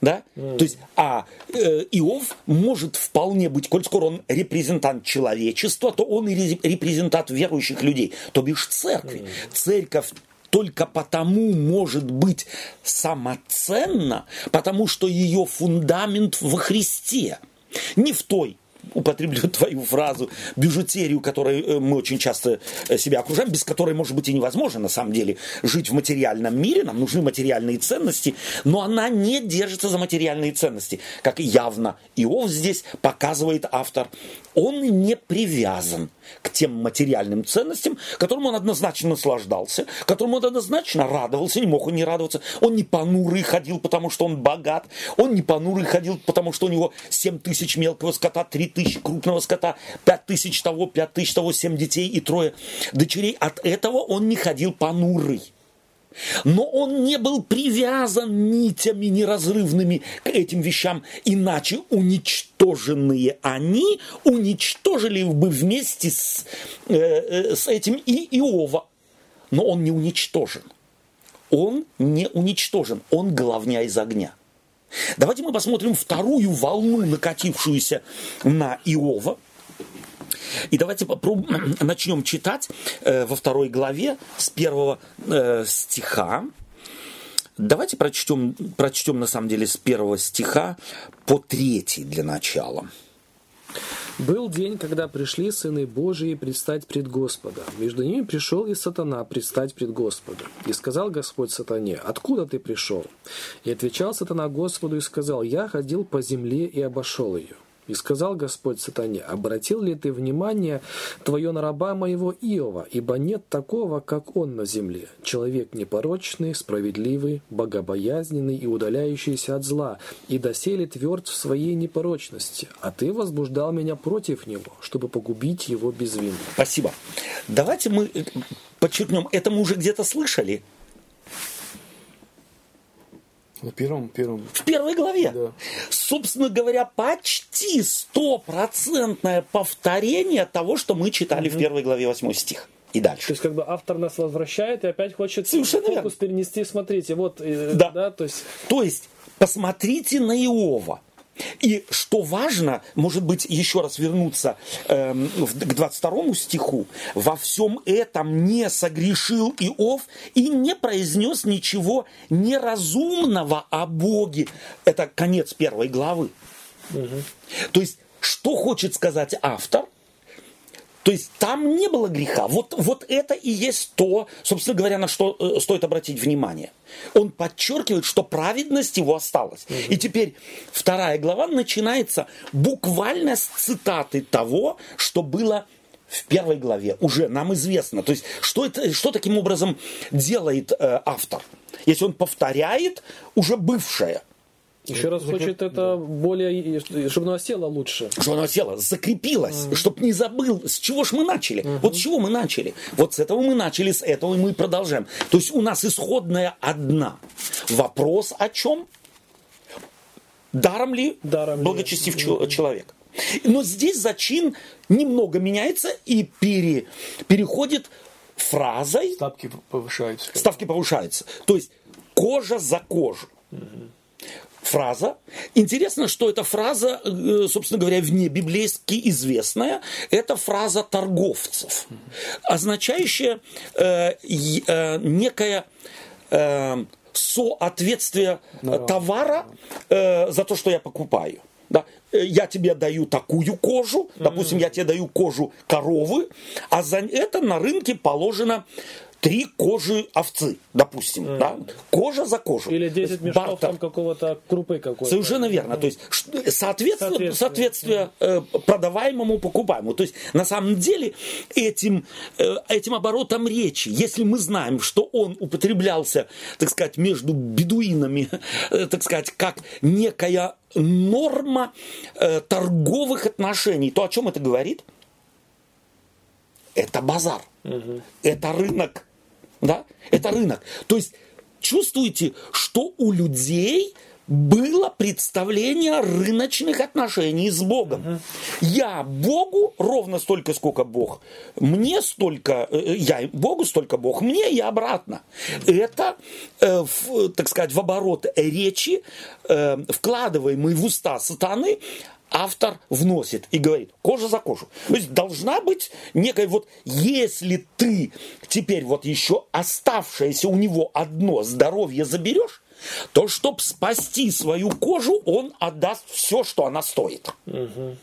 Да? То есть, а э, Иов может вполне быть, коль скоро он репрезентант человечества, то он и ре- репрезентант верующих людей, то бишь церкви. Церковь только потому может быть самоценна, потому что ее фундамент во Христе. Не в той употреблю твою фразу, бижутерию, которой э, мы очень часто э, себя окружаем, без которой, может быть, и невозможно, на самом деле, жить в материальном мире, нам нужны материальные ценности, но она не держится за материальные ценности, как явно Иов здесь показывает автор. Он не привязан к тем материальным ценностям, которым он однозначно наслаждался, которым он однозначно радовался, не мог он не радоваться. Он не понурый ходил, потому что он богат, он не понурый ходил, потому что у него 7 тысяч мелкого скота, 3 тысячи крупного скота, 5 тысяч того, 5 тысяч того, 7 детей и трое дочерей. От этого он не ходил понурый. Но он не был привязан нитями неразрывными к этим вещам, иначе уничтоженные они уничтожили бы вместе с, э, э, с этим и Иова. Но он не уничтожен. Он не уничтожен, он головня из огня. Давайте мы посмотрим вторую волну, накатившуюся на Иова. И давайте попробуем, начнем читать э, во второй главе с первого э, стиха. Давайте прочтем, прочтем на самом деле с первого стиха по третий для начала. Был день, когда пришли сыны Божии предстать пред Господа. Между ними пришел и сатана предстать пред Господа. И сказал Господь сатане, откуда ты пришел? И отвечал сатана Господу и сказал, я ходил по земле и обошел ее. И сказал Господь сатане, обратил ли ты внимание твое на раба моего Иова, ибо нет такого, как он на земле, человек непорочный, справедливый, богобоязненный и удаляющийся от зла, и доселе тверд в своей непорочности, а ты возбуждал меня против него, чтобы погубить его безвинно. Спасибо. Давайте мы э, подчеркнем, это мы уже где-то слышали На первом, первом. в первой главе. Да. Собственно говоря, почти стопроцентное повторение того, что мы читали в первой главе 8 стих. И То дальше. есть, как бы автор нас возвращает и опять хочет Совершенно фокус верно. перенести. Смотрите, вот, э, Да. да, то есть, То есть, посмотрите на Иова. И что важно, может быть, еще раз вернуться в- к 22 стиху. «Во всем этом не согрешил Иов и не произнес ничего неразумного о Боге». Это конец первой главы. То есть, что хочет сказать автор – то есть там не было греха. Вот, вот это и есть то, собственно говоря, на что э, стоит обратить внимание. Он подчеркивает, что праведность его осталась. И теперь вторая глава начинается буквально с цитаты того, что было в первой главе. Уже нам известно. То есть что, это, что таким образом делает э, автор? Если он повторяет уже бывшее. Еще раз хочет это более, чтобы оно осело лучше. что оно село, закрепилось, чтобы не забыл, с чего ж мы начали. Вот с чего мы начали. Вот с этого мы начали, с этого мы и продолжаем. То есть у нас исходная одна. Вопрос о чем? Даром ли Даром ли. благочестив чел- человек? Но здесь зачин немного меняется и пере- переходит фразой Ставки повышаются. ставки повышаются. То есть кожа за кожу. Фраза. Интересно, что эта фраза, э, собственно говоря, вне библейски известная. Это фраза торговцев, означающая э, э, некое э, соответствие э, товара э, за то, что я покупаю. Да? Э, Я тебе даю такую кожу, допустим, я тебе даю кожу коровы, а за это на рынке положено три кожи овцы, допустим, mm. да? кожа за кожу. Или 10 мешков бартер. там какого-то крупы какой-то. Совершенно верно. То есть соответствие, соответствие э, продаваемому, покупаемому. То есть на самом деле этим, э, этим оборотом речи, если мы знаем, что он употреблялся, так сказать, между бедуинами, э, так сказать, как некая норма э, торговых отношений, то о чем это говорит? Это базар, угу. это рынок, да, это рынок. То есть чувствуете, что у людей было представление рыночных отношений с Богом. Я Богу ровно столько, сколько Бог. Мне столько, э, я Богу столько Бог, мне и обратно. Это, э, в, так сказать, в оборот речи, э, вкладываемый в уста сатаны, автор вносит и говорит, кожа за кожу. То есть должна быть некая вот, если ты теперь вот еще оставшееся у него одно здоровье заберешь, то чтобы спасти свою кожу, он отдаст все, что она стоит. Угу.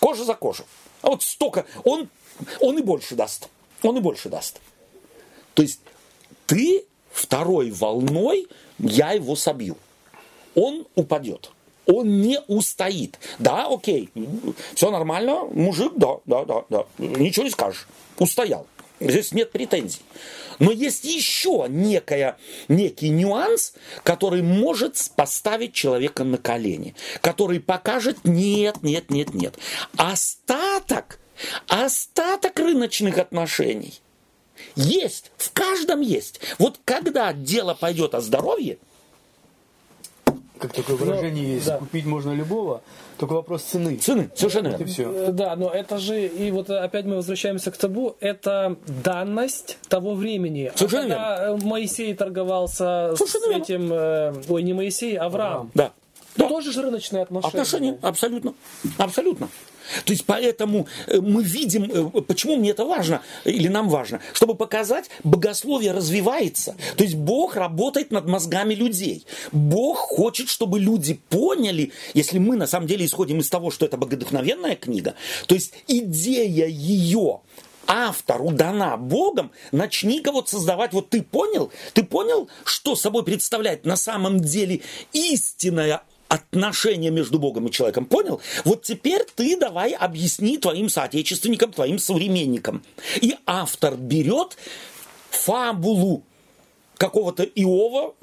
Кожа за кожу. А вот столько, он, он и больше даст. Он и больше даст. То есть ты второй волной, я его собью. Он упадет. Он не устоит. Да, окей, все нормально, мужик, да, да, да, да, ничего не скажешь. Устоял. Здесь нет претензий. Но есть еще некая, некий нюанс, который может поставить человека на колени, который покажет нет, нет, нет, нет. Остаток, остаток рыночных отношений есть, в каждом есть. Вот когда дело пойдет о здоровье, как такое выражение но, есть, да. купить можно любого, только вопрос цены. Цены, совершенно верно. все. Э, да, но это же, и вот опять мы возвращаемся к табу, это данность того времени. Совершенно а когда верно. Моисей торговался совершенно с этим, верно. Э, ой, не Моисей, а Авраам. Да. Да. Тоже же рыночные отношения. Отношения, абсолютно. Абсолютно. То есть поэтому э, мы видим, э, почему мне это важно, или нам важно, чтобы показать, богословие развивается. То есть Бог работает над мозгами людей. Бог хочет, чтобы люди поняли, если мы на самом деле исходим из того, что это богодухновенная книга, то есть идея ее автору дана Богом, начни-ка вот создавать, вот ты понял, ты понял, что собой представляет на самом деле истинная отношения между Богом и человеком. Понял? Вот теперь ты давай объясни твоим соотечественникам, твоим современникам. И автор берет фабулу какого-то Иова,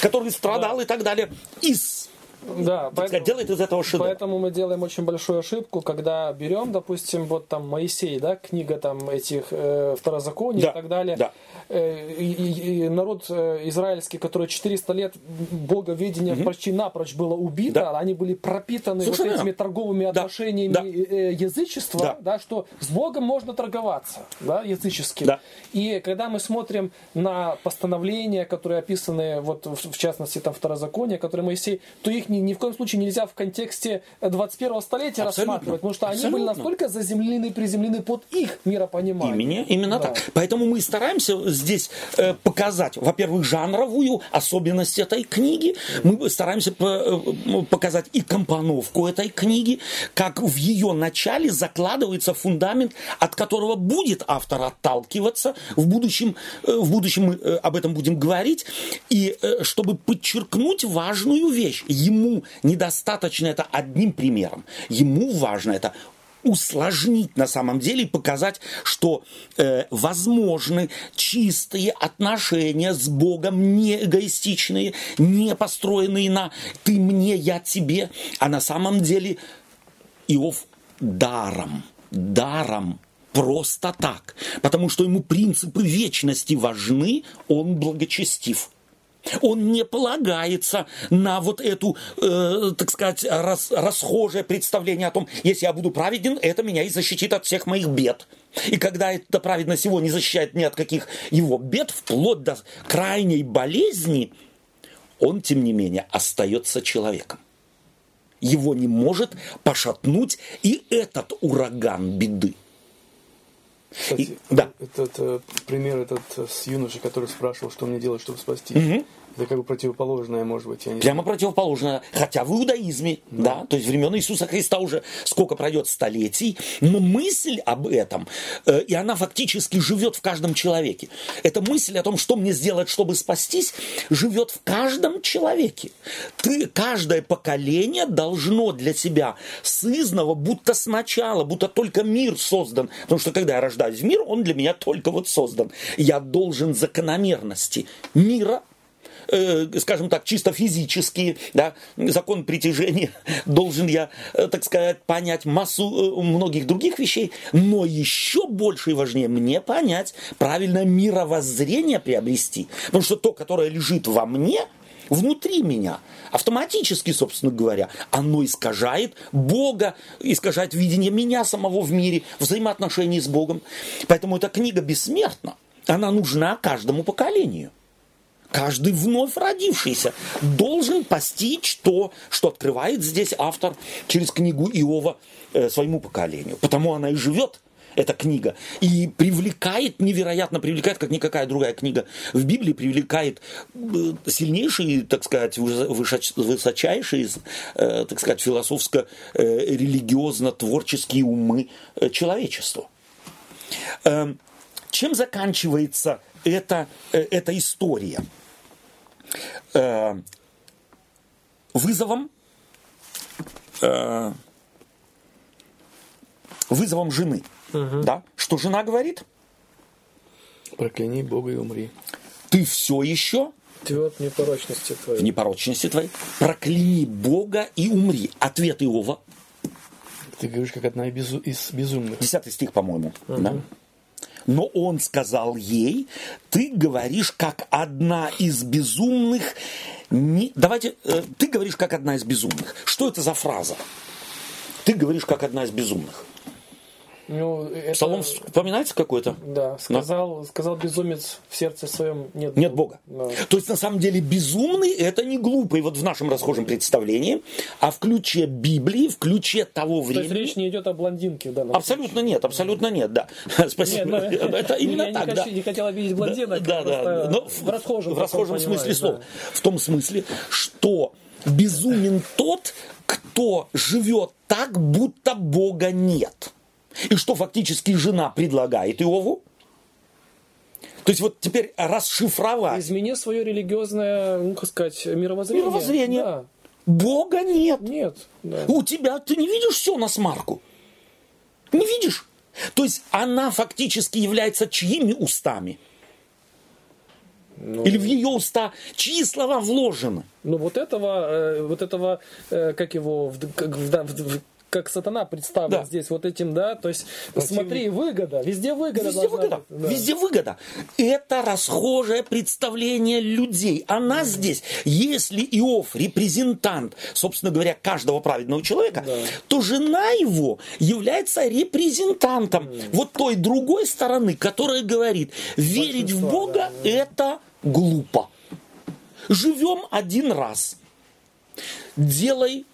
который страдал да. и так далее, из да, поэтому, делает из этого шедевр. Поэтому мы делаем очень большую ошибку, когда берем, допустим, вот там Моисей, да, книга там этих э, второзаконий да, и так далее. Да. Э, и, и, народ э, израильский, который 400 лет боговедения угу. почти напрочь было убито, да. они были пропитаны Совершенно. вот этими торговыми отношениями да. Э, язычества, да. да, что с Богом можно торговаться, да, языческим. Да. И когда мы смотрим на постановления, которые описаны, вот в частности там второзакония, которые Моисей, то их ни, ни в коем случае нельзя в контексте 21 столетия Абсолютно. рассматривать, потому что Абсолютно. они были настолько заземлены, приземлены под их миропонимание. Именно, именно да. так. Поэтому мы стараемся здесь э, показать, во-первых, жанровую особенность этой книги, мы стараемся по, э, показать и компоновку этой книги, как в ее начале закладывается фундамент, от которого будет автор отталкиваться. В будущем, э, в будущем мы э, об этом будем говорить. И э, чтобы подчеркнуть важную вещь, ему недостаточно это одним примером. Ему важно это усложнить на самом деле и показать, что э, возможны чистые отношения с Богом, не эгоистичные, не построенные на «ты мне, я тебе», а на самом деле Иов даром, даром просто так, потому что ему принципы вечности важны, он благочестив. Он не полагается на вот эту, э, так сказать, рас, расхожее представление о том, если я буду праведен, это меня и защитит от всех моих бед. И когда эта праведность его не защищает ни от каких его бед, вплоть до крайней болезни, он, тем не менее, остается человеком. Его не может пошатнуть и этот ураган беды. Кстати, и, да. этот э, пример этот с юношей, который спрашивал, что мне делать, чтобы спастись. Угу. Это как бы противоположное, может быть, я не Прямо противоположное. Хотя в иудаизме, да. то есть времен Иисуса Христа уже сколько пройдет столетий, но мысль об этом, э, и она фактически живет в каждом человеке. Эта мысль о том, что мне сделать, чтобы спастись, живет в каждом человеке. Ты, каждое поколение должно для себя сызного, будто сначала, будто только мир создан. Потому что когда я рождаюсь в мир, он для меня только вот создан. Я должен закономерности мира э, скажем так, чисто физические, да, закон притяжения, должен я, э, так сказать, понять массу э, многих других вещей, но еще больше и важнее мне понять, правильное мировоззрение приобрести. Потому что то, которое лежит во мне, внутри меня, автоматически, собственно говоря, оно искажает Бога, искажает видение меня самого в мире, взаимоотношений с Богом. Поэтому эта книга бессмертна. Она нужна каждому поколению. Каждый вновь родившийся должен постичь то, что открывает здесь автор через книгу Иова э, своему поколению. Потому она и живет, эта книга, и привлекает, невероятно привлекает, как никакая другая книга в Библии, привлекает э, сильнейшие, так сказать, высочайшие, э, так сказать, философско-религиозно-творческие умы человечества. Эм, чем заканчивается эта, эта история? э, вызовом, э, вызовом жены. Угу. Да? Что жена говорит? Прокляни Бога и умри. Ты все еще Тверд в непорочности твоей. В непорочности твоей. Прокляни Бога и умри. Ответ Иова. Ты говоришь, как одна из безумных. Десятый стих, по-моему. Угу. Да? Но он сказал ей, ты говоришь как одна из безумных. Не... Давайте, э, ты говоришь как одна из безумных. Что это за фраза? Ты говоришь как одна из безумных. Ну, это... Псалом вспоминается какой-то? Да, сказал, да? сказал безумец в сердце своем нет Нет Бога. Да. То есть, на самом деле, безумный это не глупый, вот в нашем расхожем представлении, а в ключе Библии, в ключе того времени. То есть, речь не идет о блондинке, да? Абсолютно нет, абсолютно нет, да. Спасибо. Нет, ну, это именно я так, не, да. не хотела видеть блондинок, да, да, но в расхожем, в расхожем смысле слова. Да. В том смысле, что безумен тот, кто живет так, будто Бога нет. И что фактически жена предлагает Иову? То есть вот теперь расшифровать. Измени свое религиозное, ну, как сказать, мировоззрение. Мировоззрение. Да. Бога нет. Нет. Да. У тебя, ты не видишь все на смарку? Не видишь? То есть она фактически является чьими устами? Ну, Или в ее уста чьи слова вложены? Ну вот этого, э, вот этого, э, как его, в, в, в, как сатана представлен да. здесь вот этим, да, то есть Противник. смотри, выгода, везде выгода. Везде выгода, быть, да. везде выгода. Это расхожее представление людей. Она mm. здесь, если Иов репрезентант, собственно говоря, каждого праведного человека, да. то жена его является репрезентантом mm. вот той другой стороны, которая говорит, верить в Бога да. это глупо. Живем один раз. Делай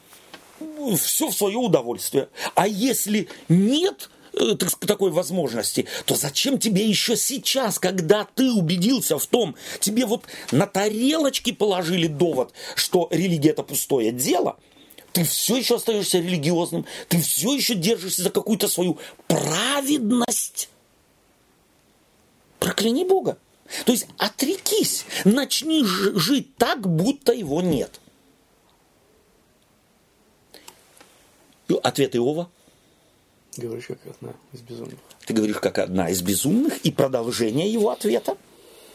все в свое удовольствие. А если нет э, такой возможности, то зачем тебе еще сейчас, когда ты убедился в том, тебе вот на тарелочке положили довод, что религия это пустое дело, ты все еще остаешься религиозным, ты все еще держишься за какую-то свою праведность. Прокляни Бога. То есть отрекись, начни жить так, будто его нет. Ответ Иова? Говоришь, как одна из безумных. Ты говоришь, как одна из безумных, и продолжение его ответа?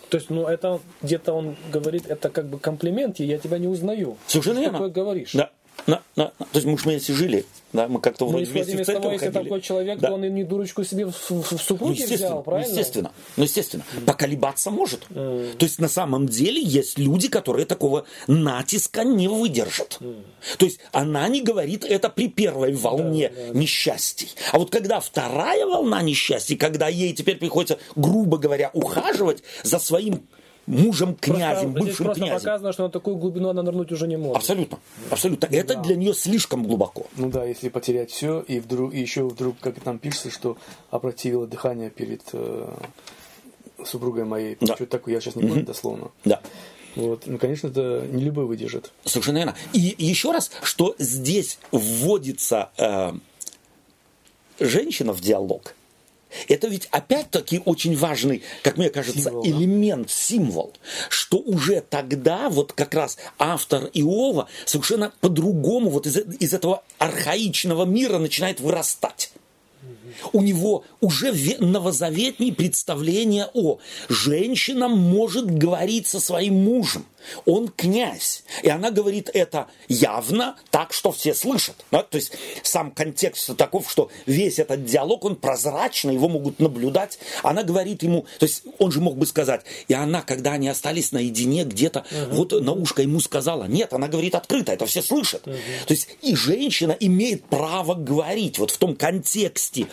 То есть, ну, это где-то он говорит, это как бы комплимент, и я тебя не узнаю. Совершенно верно. Ты такое говоришь. Да. На, на, то есть мы же вместе жили, да, мы как-то ну, вроде вместе в церковь того, если такой человек, да. то он и не дурочку себе в, в, в супруге ну, взял, правильно? Ну, естественно, ну, естественно. Mm. Поколебаться может. Mm. То есть на самом деле есть люди, которые такого натиска не выдержат. Mm. То есть она не говорит это при первой волне да, да. несчастий. А вот когда вторая волна несчастий, когда ей теперь приходится, грубо говоря, ухаживать за своим мужем князем, просто, бывшим просто князем. показано, что на такую глубину она нырнуть уже не может. Абсолютно, абсолютно. Это да. для нее слишком глубоко. Ну да, если потерять все и вдруг и еще вдруг, как там пишется, что опротивило дыхание перед э, супругой моей. Да. Что такое, я сейчас не помню угу. дословно. Да. Вот. Ну, конечно, это не любой выдержит. Совершенно верно. И еще раз, что здесь вводится э, женщина в диалог. Это ведь опять-таки очень важный, как мне кажется, Символ, элемент, символ, что уже тогда вот как раз автор Иова совершенно по-другому вот из, из этого архаичного мира начинает вырастать. У него уже ве- новозаветные представления о женщина может говорить со своим мужем. Он князь. И она говорит это явно так, что все слышат. Да? То есть сам контекст таков, что весь этот диалог, он прозрачный, его могут наблюдать. Она говорит ему, то есть он же мог бы сказать, и она, когда они остались наедине где-то, вот на ушко ему сказала, нет, она говорит открыто, это все слышат. То есть и женщина имеет право говорить вот в том контексте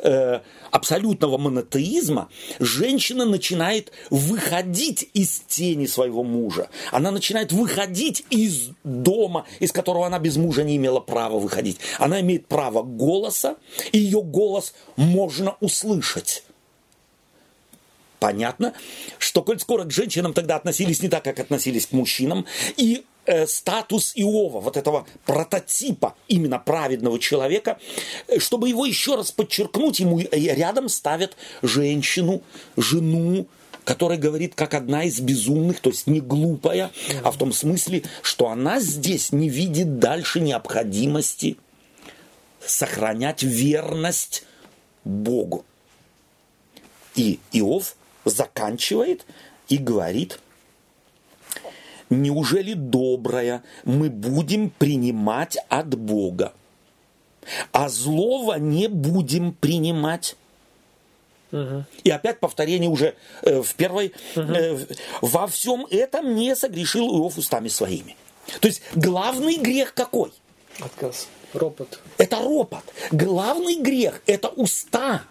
э, абсолютного монотеизма, женщина начинает выходить из тени своего мужа. Она начинает выходить из дома, из которого она без мужа не имела права выходить. Она имеет право голоса, и ее голос можно услышать. Понятно, что коль скоро к женщинам тогда относились не так, как относились к мужчинам, и э, статус Иова, вот этого прототипа именно праведного человека, э, чтобы его еще раз подчеркнуть, ему э, рядом ставят женщину, жену, которая говорит как одна из безумных, то есть не глупая, а в том смысле, что она здесь не видит дальше необходимости сохранять верность Богу. И Иов заканчивает и говорит, неужели доброе мы будем принимать от Бога, а злого не будем принимать? И опять повторение уже э, в первой. э, во всем этом не согрешил Иов устами своими. То есть главный грех какой? Отказ. Ропот. Это ропот. Главный грех – это уста.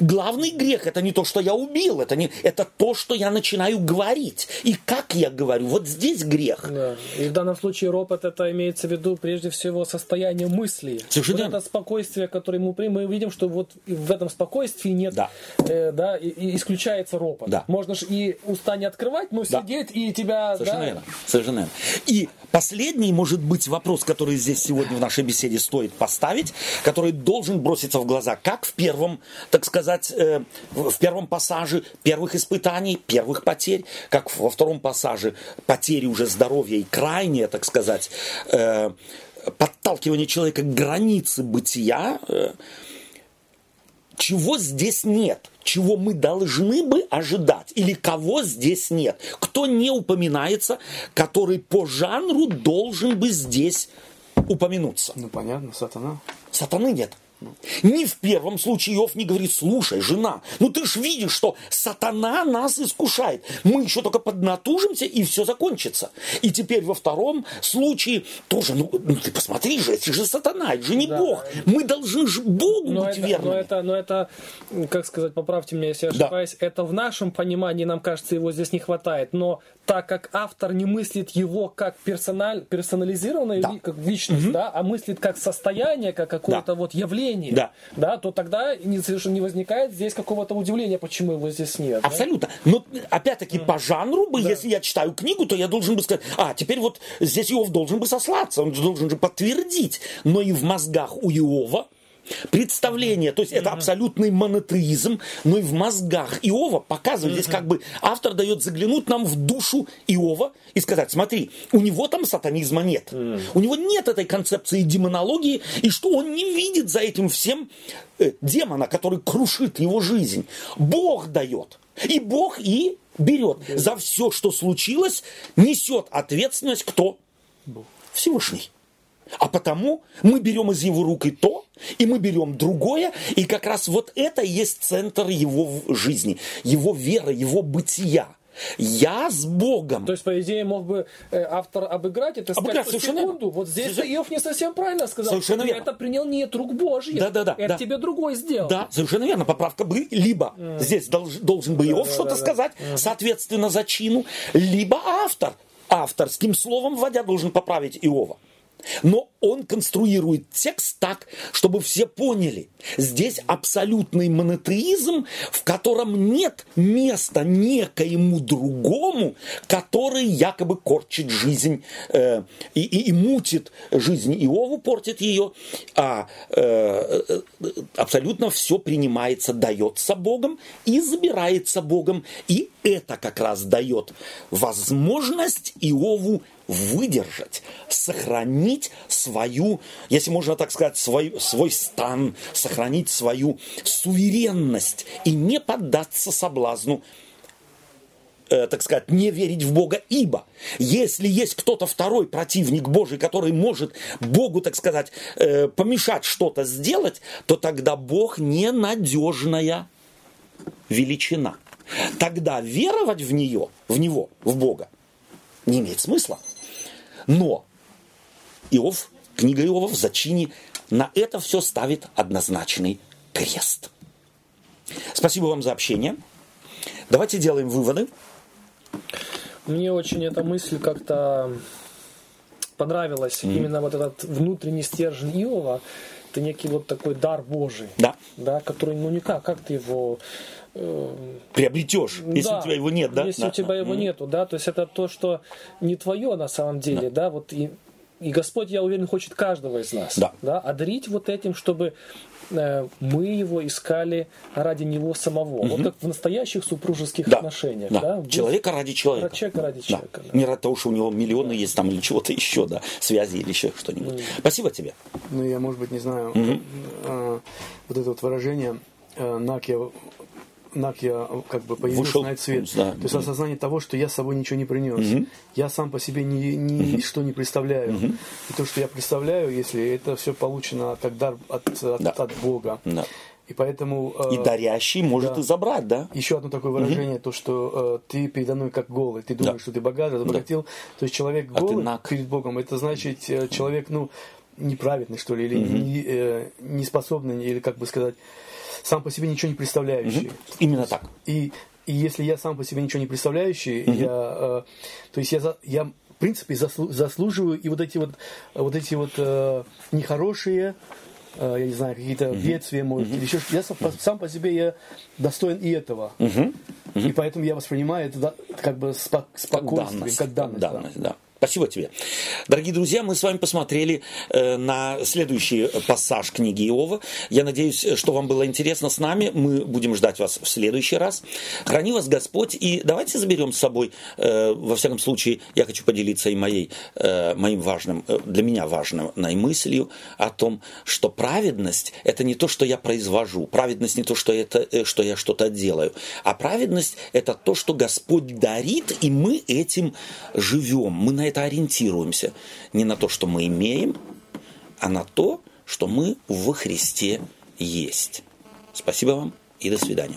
Главный грех это не то, что я убил, это, не, это то, что я начинаю говорить. И как я говорю, вот здесь грех. Да. И в данном случае ропот это имеется в виду прежде всего состояние мысли. Совершенно вот это спокойствие, которое мы мы видим, что вот в этом спокойствии нет, Да. э, да, и, и исключается ропот. Да. Можно ж и уста не открывать, но Да. сидеть и тебя, Совершенно да, верно. Совершенно верно. И последний, может быть, вопрос, который здесь сегодня в нашей беседе стоит поставить, который должен броситься в глаза, как в первом, так сказать, э, в первом пассаже первых испытаний, первых потерь, как во втором пассаже потери уже здоровья и крайнее, так сказать, э, подталкивание человека к границе бытия, э, чего здесь нет, чего мы должны бы ожидать, или кого здесь нет, кто не упоминается, который по жанру должен бы здесь упомянуться. Ну, понятно, сатана. Сатаны нет. Ни в первом случае Иов не говорит, слушай, жена, ну ты ж видишь, что сатана нас искушает. Мы еще только поднатужимся, и все закончится. И теперь во втором случае тоже, ну, ну ты посмотри же, это же сатана, это же не Да. Бог. Мы должны же Богу Но быть это, верными. но это, но это, как сказать, поправьте меня, если я Да. ошибаюсь, это в нашем понимании, нам кажется, его здесь не хватает. Но так как автор не мыслит его как персональ, персонализированную Да. как личность, да, а мыслит как состояние, как какое-то вот явление, Да. то тогда не, совершенно не возникает здесь какого-то удивления, почему его здесь нет. да. Абсолютно. Но опять-таки по жанру бы, если я читаю книгу, то я должен бы сказать, а, теперь вот здесь Иов должен бы сослаться, он должен же подтвердить. Но и в мозгах у Иова представление, то есть это абсолютный монотеизм, но и в мозгах Иова показывает, здесь как бы автор дает заглянуть нам в душу Иова и сказать, смотри, у него там сатанизма нет, у него нет этой концепции демонологии, и что он не видит за этим всем э, демона, который крушит его жизнь. Бог дает, и Бог и берет. За все, что случилось, несет ответственность кто? Всевышний. А потому мы берем из его рук и то, и мы берем другое, и как раз вот это и есть центр его жизни, его веры, его бытия. Я с Богом. То есть, по идее, мог бы э, автор обыграть это, сказать, Обыграть, что совершенно секунду, вот здесь Совершенно- Иов не совсем правильно сказал. Совершенно верно. это принял не от рук Божьих. Да-да-да, Это да. тебе другой сделал. Да, совершенно верно. Поправка бы либо здесь долж- должен бы Иов что-то сказать, соответственно, за чину, либо автор авторским словом вводя должен поправить Иова. Но он конструирует текст так, чтобы все поняли. Здесь абсолютный монотеизм, в котором нет места некоему другому, который якобы корчит жизнь э, и, и, и мутит жизнь Иову, портит ее, а э, э абсолютно все принимается, дается Богом и забирается Богом. И это как раз дает возможность Иову выдержать, сохранить свою, если можно так сказать, свой, свой стан, сохранить свою суверенность и не поддаться соблазну э, так сказать, не верить в Бога, ибо если есть кто-то второй противник Божий, который может Богу, так сказать, э, помешать что-то сделать, то тогда Бог ненадежная величина. Тогда веровать в нее, в него, в Бога, не имеет смысла. Но Иов, книга Иова в зачине на это все ставит однозначный крест. Спасибо вам за общение. Давайте делаем выводы. Мне очень эта мысль как-то понравилась. Mm. Именно вот этот внутренний стержень Иова. Это некий вот такой дар Божий. Да. Да, который, ну никак, как ты его приобретешь, если да, у тебя его нет, да? Если да. у тебя его mm. нету, да, то есть это то, что не твое на самом деле, да, да вот и, и Господь, я уверен, хочет каждого из нас, да, да одарить вот этим, чтобы э, мы его искали ради него самого, угу. вот как в настоящих супружеских да. отношениях, да, да? человека ради человека, человека ради человека, да. да. не ради того, что у него миллионы да. есть там или чего-то еще, да, связи или еще что-нибудь. Mm. Спасибо тебе. Ну я, может быть, не знаю, угу. э, вот это вот выражение э, Накия Нак я как бы появился Вышел, на этот свет. Да, То есть да. осознание того, что я с собой ничего не принес. Угу. Я сам по себе ни, ни угу. что не представляю. Угу. И то, что я представляю, если это все получено как дар от, от, да. от Бога. Да. И поэтому... Э, и дарящий может да. и забрать, да? Еще одно такое выражение, угу. то, что э, ты передо мной как голый. Ты думаешь, да. что ты богат, разбогател. Да. То есть человек голый а перед Богом, это значит э, человек, ну, неправедный, что ли, или угу. не, э, неспособный, или как бы сказать сам по себе ничего не представляющий. Угу. Именно так. И, и если я сам по себе ничего не представляющий, угу. я, э, то есть я, я в принципе заслу, заслуживаю и вот эти вот, вот эти вот э, нехорошие э, я не знаю, какие-то uh-huh. бедствия, может, uh-huh. или еще Я сам, сам по себе я достоин и этого. Uh-huh. Uh-huh. И поэтому я воспринимаю это как бы спо- спокойствием, как данность. Как данность, как данность да. да. Спасибо тебе. Дорогие друзья, мы с вами посмотрели э, на следующий пассаж книги Иова. Я надеюсь, что вам было интересно с нами. Мы будем ждать вас в следующий раз. Храни вас Господь. И давайте заберем с собой, э, во всяком случае, я хочу поделиться и моей, э, моим важным, э, для меня важным мыслью о том, что праведность – это не то, что я произвожу. Праведность не то, что, это, э, что я что-то делаю. А праведность – это то, что Господь дарит, и мы этим живем. Мы на это ориентируемся. Не на то, что мы имеем, а на то, что мы во Христе есть. Спасибо вам и до свидания.